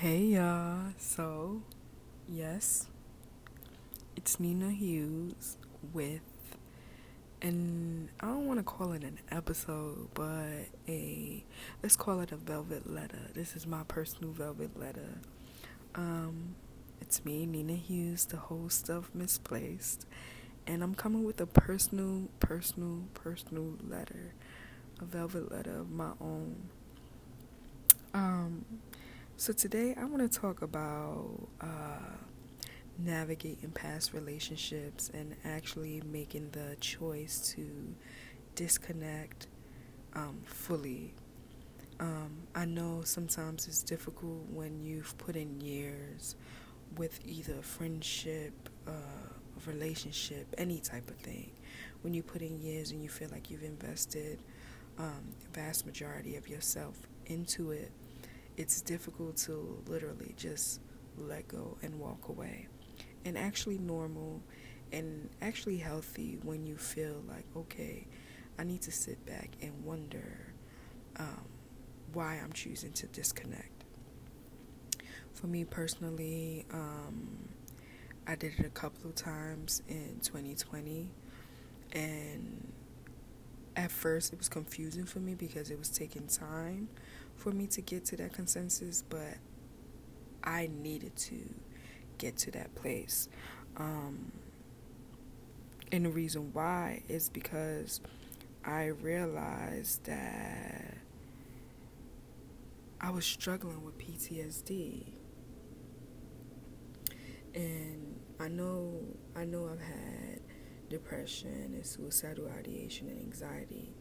Hey y'all, so yes, it's Nina Hughes with, and I don't want to call it an episode, but a let's call it a velvet letter. This is my personal velvet letter. Um, it's me, Nina Hughes, the host of Misplaced, and I'm coming with a personal, personal, personal letter, a velvet letter of my own. Um so today I want to talk about uh, navigating past relationships and actually making the choice to disconnect um, fully. Um, I know sometimes it's difficult when you've put in years with either friendship, uh, relationship, any type of thing. When you put in years and you feel like you've invested um, vast majority of yourself into it it's difficult to literally just let go and walk away. And actually normal and actually healthy when you feel like, okay, I need to sit back and wonder um, why I'm choosing to disconnect. For me personally, um, I did it a couple of times in 2020, and at first it was confusing for me because it was taking time for me to get to that consensus, but I needed to get to that place. Um, and the reason why is because I realized that I was struggling with PTSD. And I know I know I've had depression and suicidal ideation and anxiety,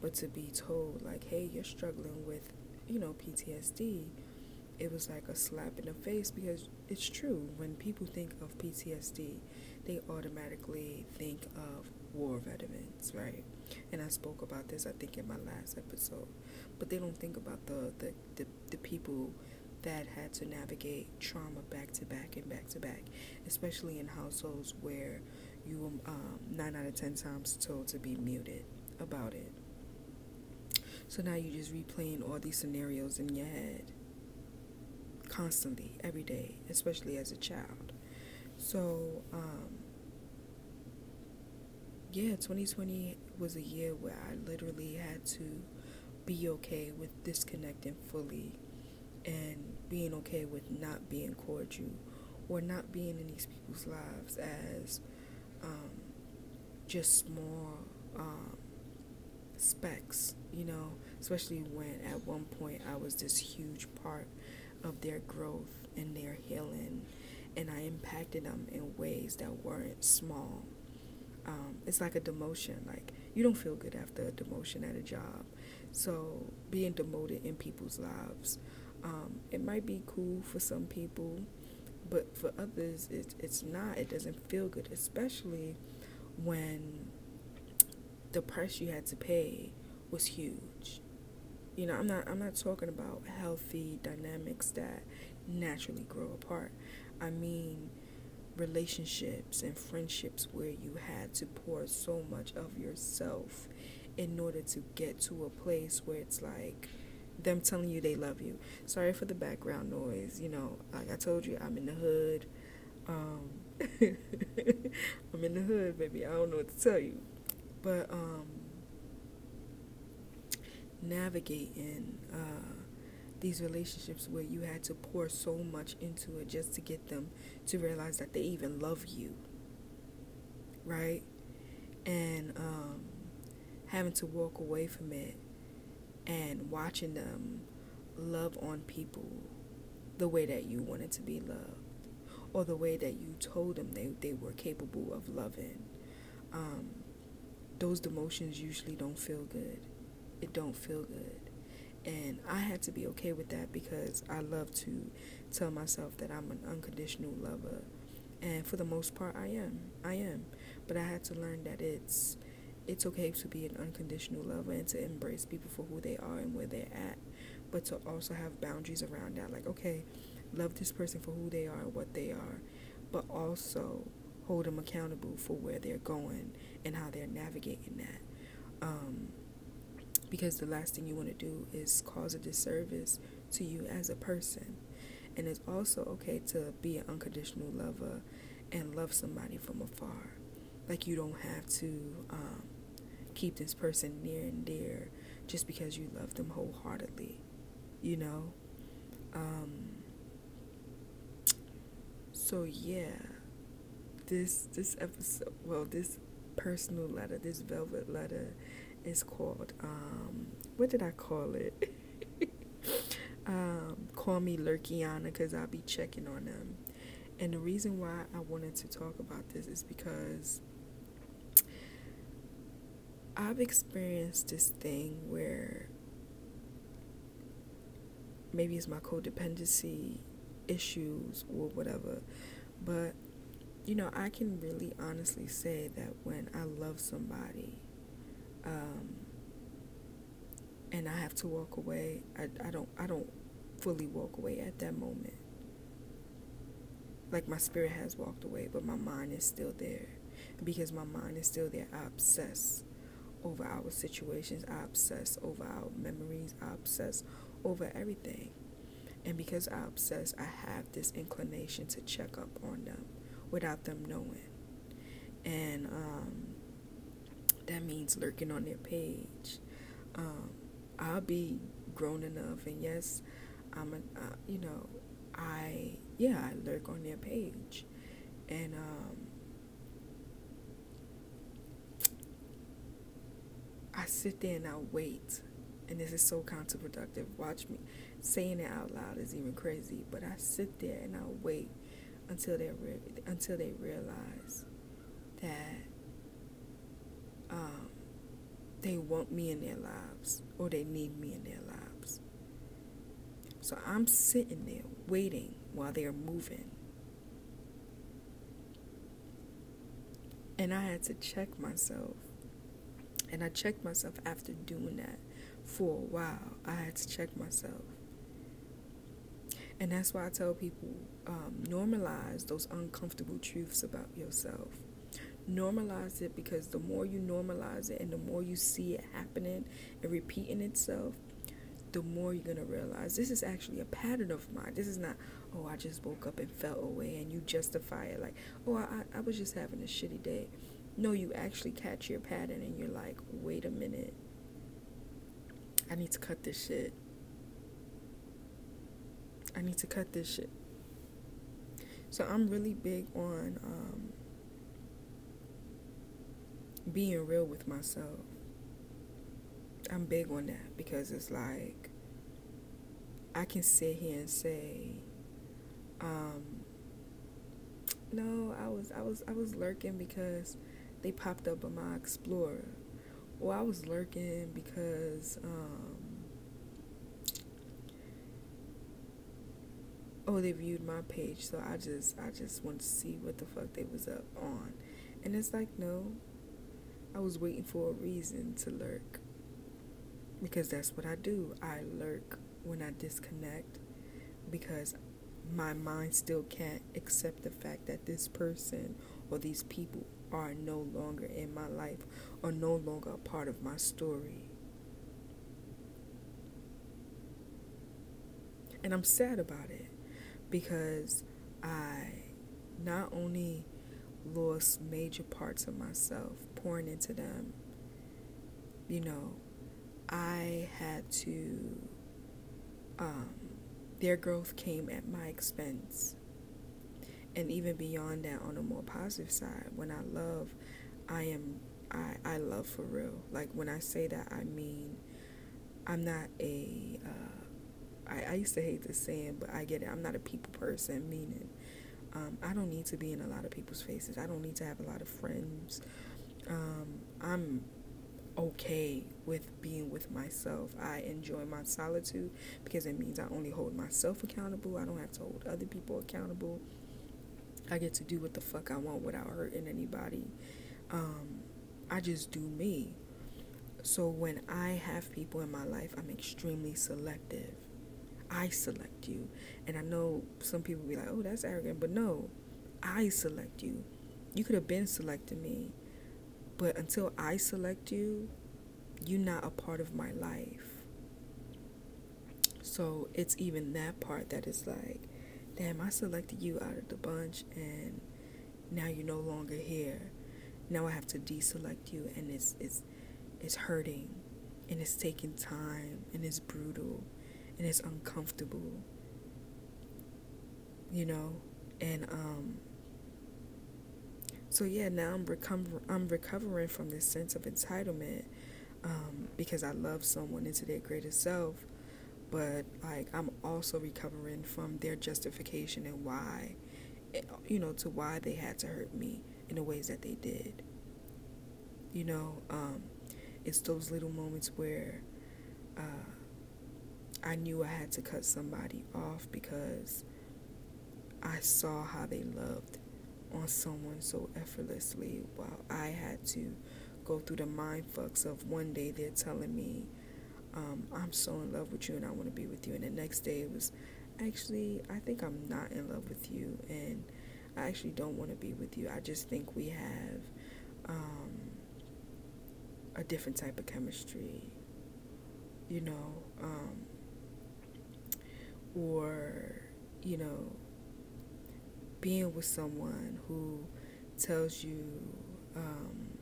but to be told like, "Hey, you're struggling with you know, PTSD, it was like a slap in the face because it's true. When people think of PTSD, they automatically think of war veterans, right? And I spoke about this, I think, in my last episode. But they don't think about the, the, the, the people that had to navigate trauma back to back and back to back, especially in households where you um, nine out of ten times told to be muted about it. So now you're just replaying all these scenarios in your head constantly, every day, especially as a child. So, um, yeah, 2020 was a year where I literally had to be okay with disconnecting fully and being okay with not being cordial or not being in these people's lives as um, just small um, specks, you know, especially when at one point I was this huge part of their growth and their healing, and I impacted them in ways that weren't small. Um, it's like a demotion. Like you don't feel good after a demotion at a job, so being demoted in people's lives, um, it might be cool for some people, but for others, it, it's not. It doesn't feel good, especially when the price you had to pay was huge. You know, I'm not I'm not talking about healthy dynamics that naturally grow apart. I mean relationships and friendships where you had to pour so much of yourself in order to get to a place where it's like them telling you they love you. Sorry for the background noise. You know, like I told you, I'm in the hood. Um, I'm in the hood, baby. I don't know what to tell you. But um, navigating uh, these relationships where you had to pour so much into it just to get them to realize that they even love you, right? And um, having to walk away from it and watching them love on people the way that you wanted to be loved or the way that you told them they, they were capable of loving. Um, those demotions usually don't feel good. It don't feel good. And I had to be okay with that because I love to tell myself that I'm an unconditional lover. And for the most part I am. I am. But I had to learn that it's it's okay to be an unconditional lover and to embrace people for who they are and where they're at. But to also have boundaries around that. Like, okay, love this person for who they are and what they are. But also hold them accountable for where they're going and how they're navigating that. Um, because the last thing you want to do is cause a disservice to you as a person. And it's also okay to be an unconditional lover and love somebody from afar. Like you don't have to um, keep this person near and dear just because you love them wholeheartedly. You know? Um, so yeah, this this episode, well, this personal letter, this velvet letter, is called um, what did I call it? um, call me Lurkiana because I'll be checking on them. And the reason why I wanted to talk about this is because I've experienced this thing where maybe it's my codependency issues or whatever, but you know, I can really honestly say that when I love somebody, um, and I have to walk away, I, I don't I don't fully walk away at that moment. Like my spirit has walked away, but my mind is still there. because my mind is still there, I obsess over our situations, I obsess over our memories, I obsess over everything. And because I obsess, I have this inclination to check up on them without them knowing. And um, that means lurking on their page. Um, I'll be grown enough, and yes, I'm a, uh, you know, I yeah, I lurk on their page, and um, I sit there and I wait, and this is so counterproductive. Watch me saying it out loud is even crazy, but I sit there and I wait until they re- until they realize that um, they want me in their lives or they need me in their lives. So I'm sitting there waiting while they're moving. And I had to check myself. And I checked myself after doing that for a while. I had to check myself. And that's why I tell people um, normalize those uncomfortable truths about yourself. Normalize it because the more you normalize it and the more you see it happening and repeating itself, the more you're going to realize this is actually a pattern of mine. This is not, oh, I just woke up and felt away and you justify it like, oh, I, I was just having a shitty day. No, you actually catch your pattern and you're like, wait a minute. I need to cut this shit. I need to cut this shit. So I'm really big on um, being real with myself. I'm big on that because it's like I can sit here and say, um, no, I was I was I was lurking because they popped up on my Explorer, or I was lurking because um, oh they viewed my page, so I just I just want to see what the fuck they was up on, and it's like no, I was waiting for a reason to lurk. Because that's what I do. I lurk when I disconnect because my mind still can't accept the fact that this person or these people are no longer in my life or no longer a part of my story. And I'm sad about it because I not only lost major parts of myself pouring into them, you know, I had to, um, their growth came at my expense. And even beyond that, on a more positive side, when I love, I am, I, I love for real. Like when I say that, I mean, I'm not a, uh, I, I used to hate this saying, but I get it. I'm not a people person, meaning um, I don't need to be in a lot of people's faces. I don't need to have a lot of friends. Um, I'm okay with being with myself. I enjoy my solitude because it means I only hold myself accountable. I don't have to hold other people accountable. I get to do what the fuck I want without hurting anybody. Um, I just do me. So when I have people in my life, I'm extremely selective. I select you. And I know some people be like, oh, that's arrogant. But no, I select you. You could have been selecting me. But until I select you, you're not a part of my life. So it's even that part that is like, damn, I selected you out of the bunch and now you're no longer here. Now I have to deselect you and it's it's it's hurting and it's taking time and it's brutal and it's uncomfortable. You know? And um so yeah, now I'm recover I'm recovering from this sense of entitlement um, because I love someone into their greatest self, but like I'm also recovering from their justification and why, eh, you know, to why they had to hurt me in the ways that they did. You know, um, it's those little moments where uh, I knew I had to cut somebody off because I saw how they loved on someone so effortlessly while I had to go through the mind fucks of one day they're telling me, um, I'm so in love with you and I want to be with you. And the next day it was, actually, I think I'm not in love with you and I actually don't want to be with you. I just think we have um, a different type of chemistry, you know, um, or, you know, being with someone who tells you um,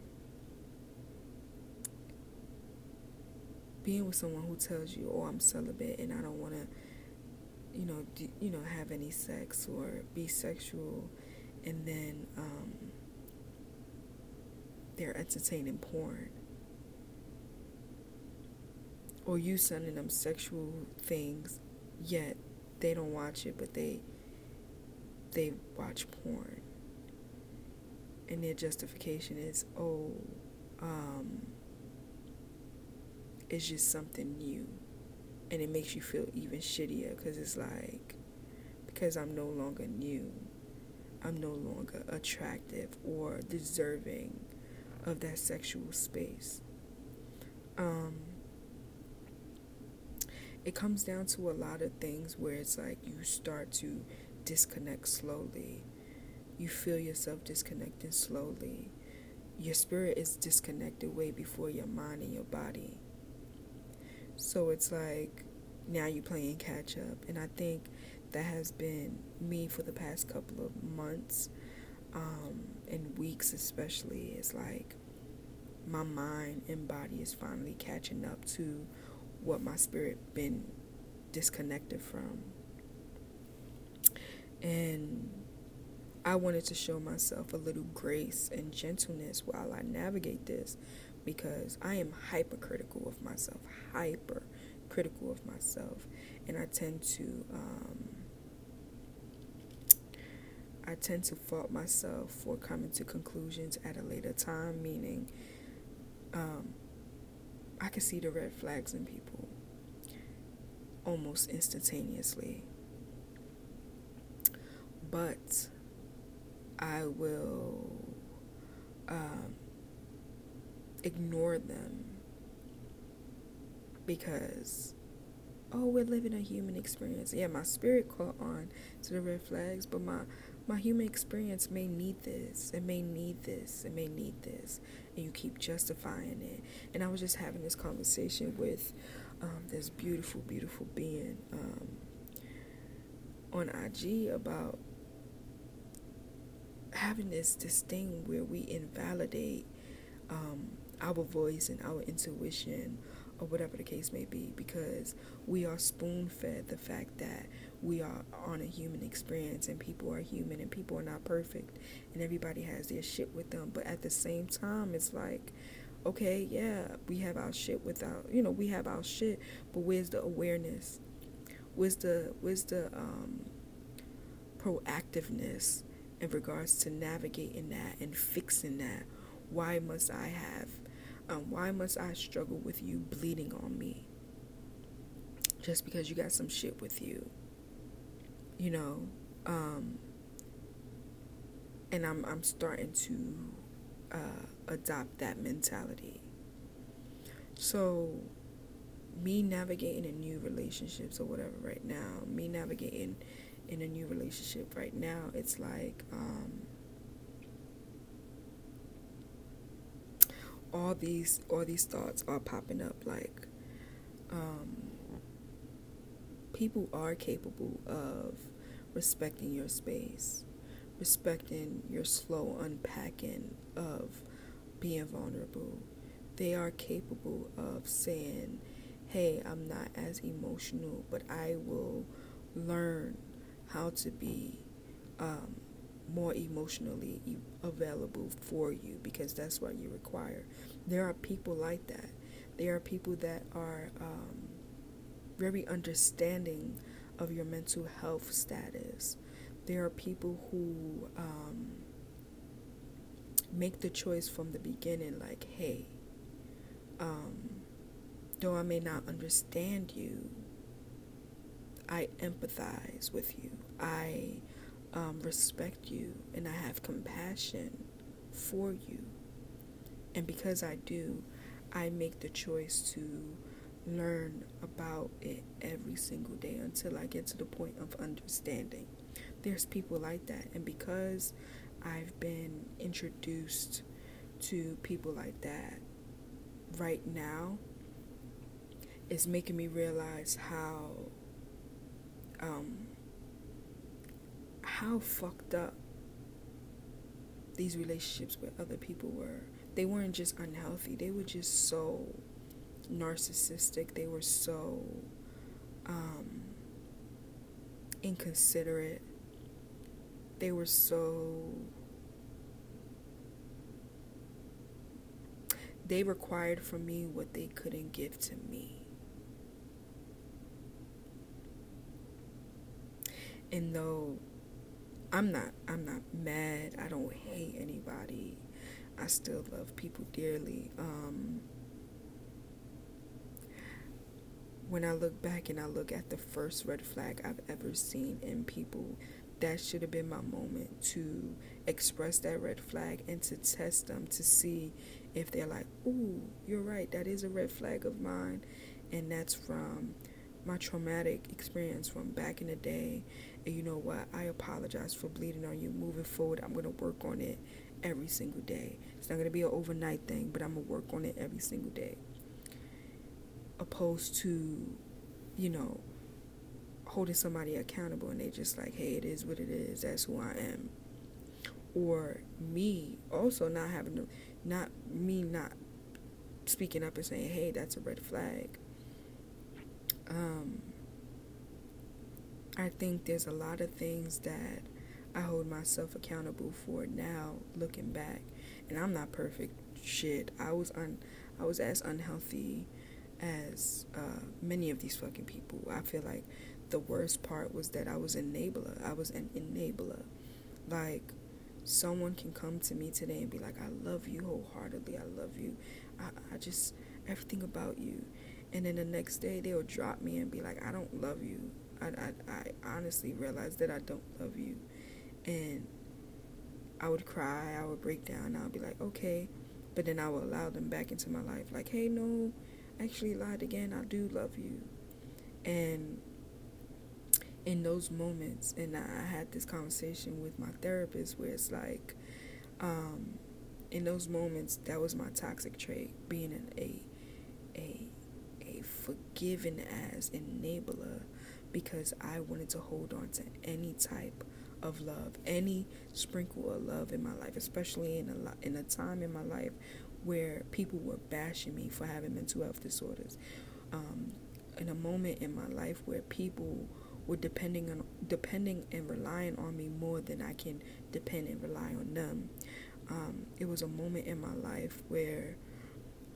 being with someone who tells you, "Oh, I'm celibate and I don't want to, you know, do, you know, have any sex or be sexual," and then um, they're entertaining porn, or you sending them sexual things, yet they don't watch it, but they they watch porn. And their justification is, oh, um, it's just something new. And it makes you feel even shittier because it's like, because I'm no longer new, I'm no longer attractive or deserving of that sexual space. Um, it comes down to a lot of things where it's like you start to disconnect slowly. You feel yourself disconnecting slowly. Your spirit is disconnected way before your mind and your body. So it's like now you're playing catch up. And I think that has been me for the past couple of months um, and weeks, especially. It's like my mind and body is finally catching up to what my spirit been disconnected from. And I wanted to show myself a little grace and gentleness while I navigate this because I am hypercritical of myself, hyper critical of myself, and I tend to um, I tend to fault myself for coming to conclusions at a later time, meaning um, I can see the red flags in people almost instantaneously. But I will um, ignore them because oh we're living a human experience. Yeah my spirit caught on to the red flags but my my human experience may need this it may need this it may need this and you keep justifying it. And i was just having this conversation with um, this beautiful beautiful being um, on ig about having this this thing where we invalidate um, our voice and our intuition or whatever the case may be because we are spoon fed the fact that we are on a human experience and people are human and people are not perfect and everybody has their shit with them but at the same time it's like okay yeah we have our shit without you know we have our shit but where's the awareness where's the where's the um proactiveness in regards to navigating that and fixing that. Why must I have, um, why must I struggle with you bleeding on me? Just because you got some shit with you. You know, um, and I'm, I'm starting to uh, adopt that mentality. So, me navigating in new relationships or whatever right now, me navigating in a new relationship right now, it's like um, all these all these thoughts are popping up. Like um, people are capable of respecting your space, respecting your slow unpacking of being vulnerable. They are capable of saying, hey, I'm not as emotional, but I will learn how to be um, more emotionally available for you because that's what you require. There are people like that. There are people that are um, very understanding of your mental health status. There are people who um, make the choice from the beginning, like, hey, um, though I may not understand you, I empathize with you. I um, respect you and I have compassion for you. And because I do, I make the choice to learn about it every single day until I get to the point of understanding. There's people like that. And because I've been introduced to people like that right now, it's making me realize how um, how fucked up these relationships with other people were. They weren't just unhealthy, they were just so narcissistic. They were so um, inconsiderate. They were so. They required from me what they couldn't give to me. And though I'm not I'm not mad, I don't hate anybody. I still love people dearly. Um, when I look back and I look at the first red flag I've ever seen in people, that should have been my moment to express that red flag and to test them to see if they're like, ooh, you're right, that is a red flag of mine. And that's from my traumatic experience from back in the day. And you know what? I apologize for bleeding on you. Moving forward, I'm going to work on it every single day. It's not going to be an overnight thing, but I'm going to work on it every single day opposed to, you know, holding somebody accountable and they just like, hey, it is what it is, that's who I am. Or me also not having to, not me not speaking up and saying, hey, that's a red flag. Um, I think there's a lot of things that I hold myself accountable for now, looking back, and I'm not perfect. Shit, I was un, I was as unhealthy as uh, many of these fucking people. I feel like the worst part was that I was an enabler. I was an enabler. Like someone can come to me today and be like, "I love you wholeheartedly. I love you. I, I just everything about you." And then the next day they'll drop me and be like, "I don't love you. I, I, I honestly realize that I don't love you." And I would cry. I would break down. I would be like, "Okay." But then I would allow them back into my life. Like, "Hey, no." actually lied again. I do love you. And in those moments, and I had this conversation with my therapist where it's like, um, in those moments, that was my toxic trait, being an, a, a forgiven as enabler because I wanted to hold on to any type of love, any sprinkle of love in my life, especially in a in a time in my life where people were bashing me for having mental health disorders. Um, in a moment in my life where people were depending on depending and relying on me more than I can depend and rely on them. Um, it was a moment in my life where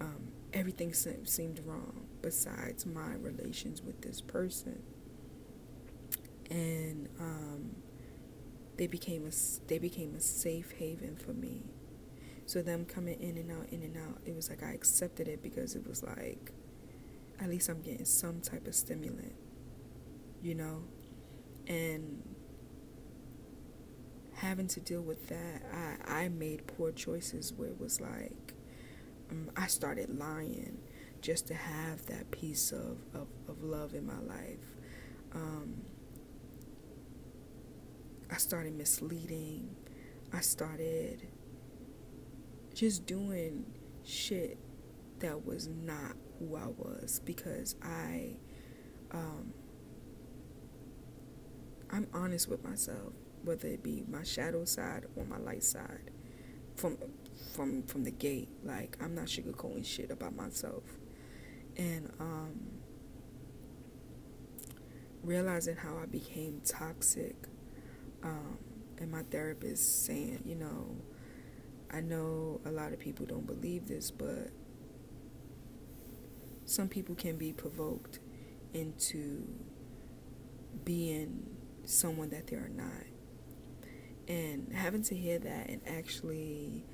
um, everything seemed wrong besides my relations with this person, and um, they became a they became a safe haven for me. So them coming in and out, in and out, it was like I accepted it because it was like, at least I'm getting some type of stimulant, you know? And having to deal with that, I, I made poor choices where it was like, um, I started lying just to have that piece of, of, of love in my life. Um, I started misleading. I started just doing shit that was not who I was because I um I'm honest with myself, whether it be my shadow side or my light side. From from from the gate, like I'm not sugarcoating shit about myself. And um realizing how I became toxic um and my therapist saying, you know, I know a lot of people don't believe this, but some people can be provoked into being someone that they are not. And having to hear that and actually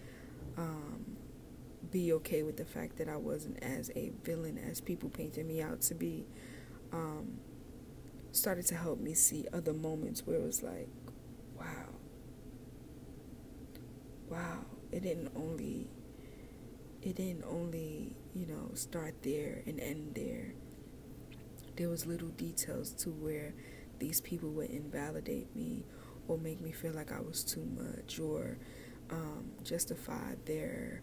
um, be okay with the fact that I wasn't as a villain as people painted me out to be um, started to help me see other moments where it was like, wow, wow, it didn't only it didn't only you know start there and end there. There was little details to where these people would invalidate me or make me feel like I was too much or um, justify their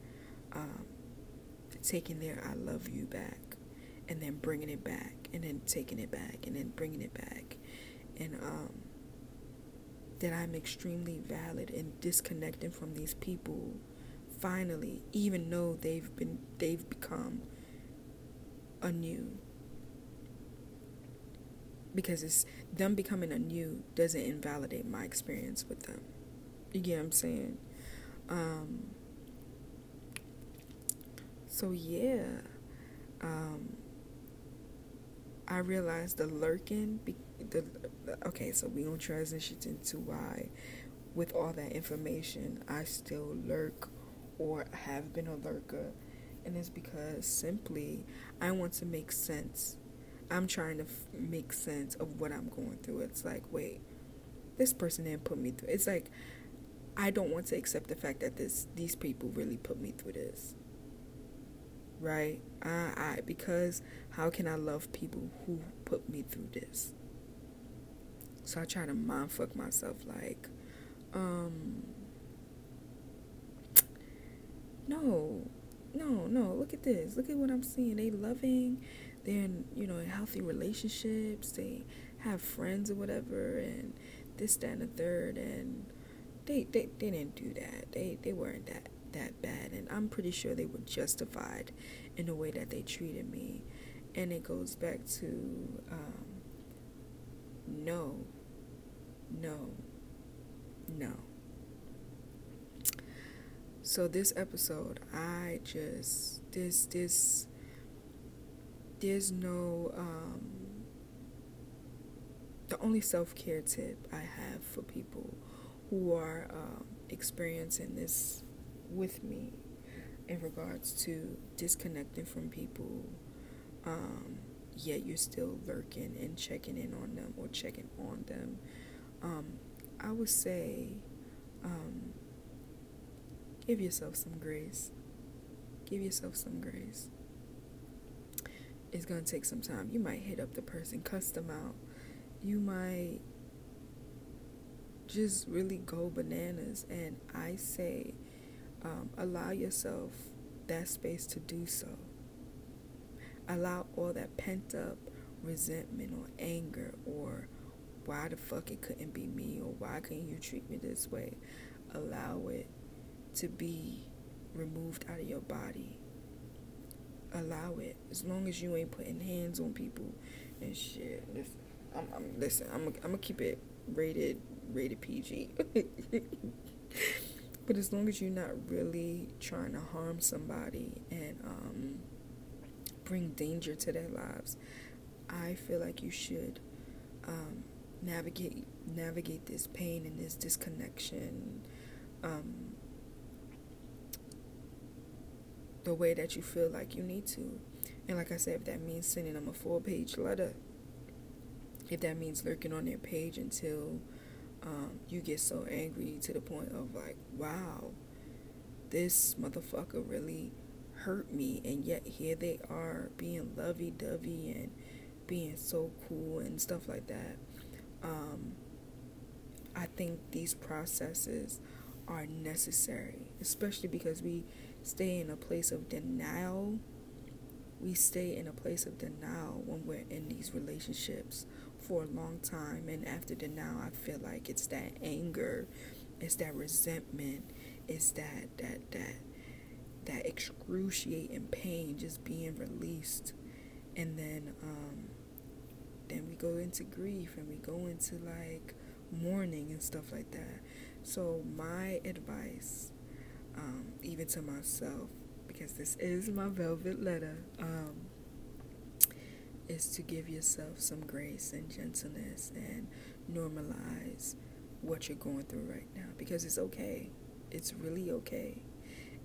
um, taking their I love you back and then bringing it back and then taking it back and then bringing it back. And um, that I'm extremely valid and disconnecting from these people finally even though they've been they've become anew. Because it's them becoming anew doesn't invalidate my experience with them. You get what I'm saying? Um so yeah um I realized the lurking be- the okay, so we gonna transition into why, with all that information, I still lurk or have been a lurker, and it's because simply I want to make sense. I'm trying to f- make sense of what I'm going through. It's like, wait, this person didn't put me through. It's like I don't want to accept the fact that this these people really put me through this. Right? I, I because how can I love people who put me through this? So I try to mind fuck myself like, um, no, no, no, look at this. Look at what I'm seeing. They loving, they're in, you know, in healthy relationships, they have friends or whatever, and this, that, and the third, and they, they, they didn't do that. They, they weren't that, that bad, and I'm pretty sure they were justified in the way that they treated me. And it goes back to, um, no, no, no. So this episode, I just this this there's no um the only self-care tip I have for people who are um, experiencing this with me in regards to disconnecting from people um, yet you're still lurking and checking in on them or checking on them, um, I would say um, give yourself some grace. Give yourself some grace. It's going to take some time. You might hit up the person, cuss them out. You might just really go bananas. And I say, um, allow yourself that space to do so. Allow all that pent up resentment or anger or why the fuck it couldn't be me or why couldn't you treat me this way? Allow it to be removed out of your body. Allow it. As long as you ain't putting hands on people and shit. Listen i'm, I'm listen i'm I'm gonna keep it rated rated pg but as long as you're not really trying to harm somebody and um bring danger to their lives, I feel like you should um, navigate navigate this pain and this disconnection um, the way that you feel like you need to. And like I said, if that means sending them a full page letter, if that means lurking on their page until um, you get so angry to the point of like, wow, this motherfucker really hurt me. And yet here they are being lovey-dovey and being so cool and stuff like that. Um, i think these processes are necessary especially because we stay in a place of denial. We stay in a place of denial when we're in these relationships for a long time. And after the now, I feel like it's that anger, it's that resentment, it's that, that, that, that excruciating pain just being released. And then, um, then we go into grief and we go into like mourning and stuff like that. So, my advice, um, even to myself, because this is my velvet letter, um, is to give yourself some grace and gentleness and normalize what you're going through right now because it's okay. It's really okay.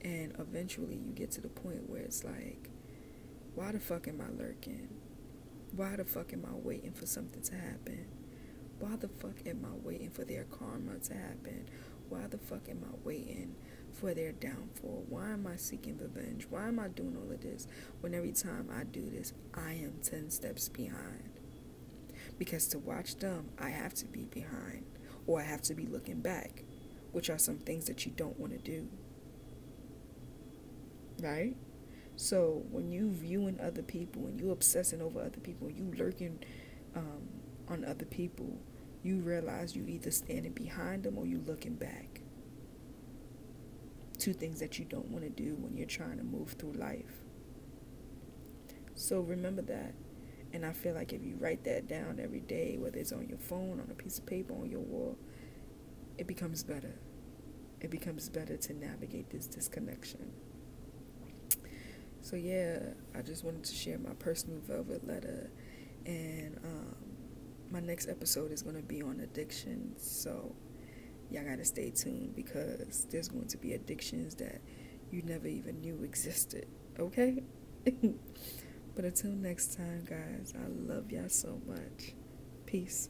And eventually you get to the point where it's like, why the fuck am I lurking? Why the fuck am I waiting for something to happen? Why the fuck am I waiting for their karma to happen? Why the fuck am I waiting for their downfall? Why am I seeking revenge? Why am I doing all of this when every time I do this, I am 10 steps behind? Because to watch them, I have to be behind or I have to be looking back, which are some things that you don't want to do. Right? So when you viewing other people, when you obsessing over other people, you lurking um, on other people, you realize you either standing behind them or you looking back. Two things that you don't want to do when you're trying to move through life. So remember that. And I feel like if you write that down every day, whether it's on your phone, on a piece of paper, on your wall, it becomes better. It becomes better to navigate this disconnection. So yeah, I just wanted to share my personal velvet letter, and um, my next episode is going to be on addiction. So y'all got to stay tuned because there's going to be addictions that you never even knew existed. Okay? but until next time, guys, I love y'all so much. Peace.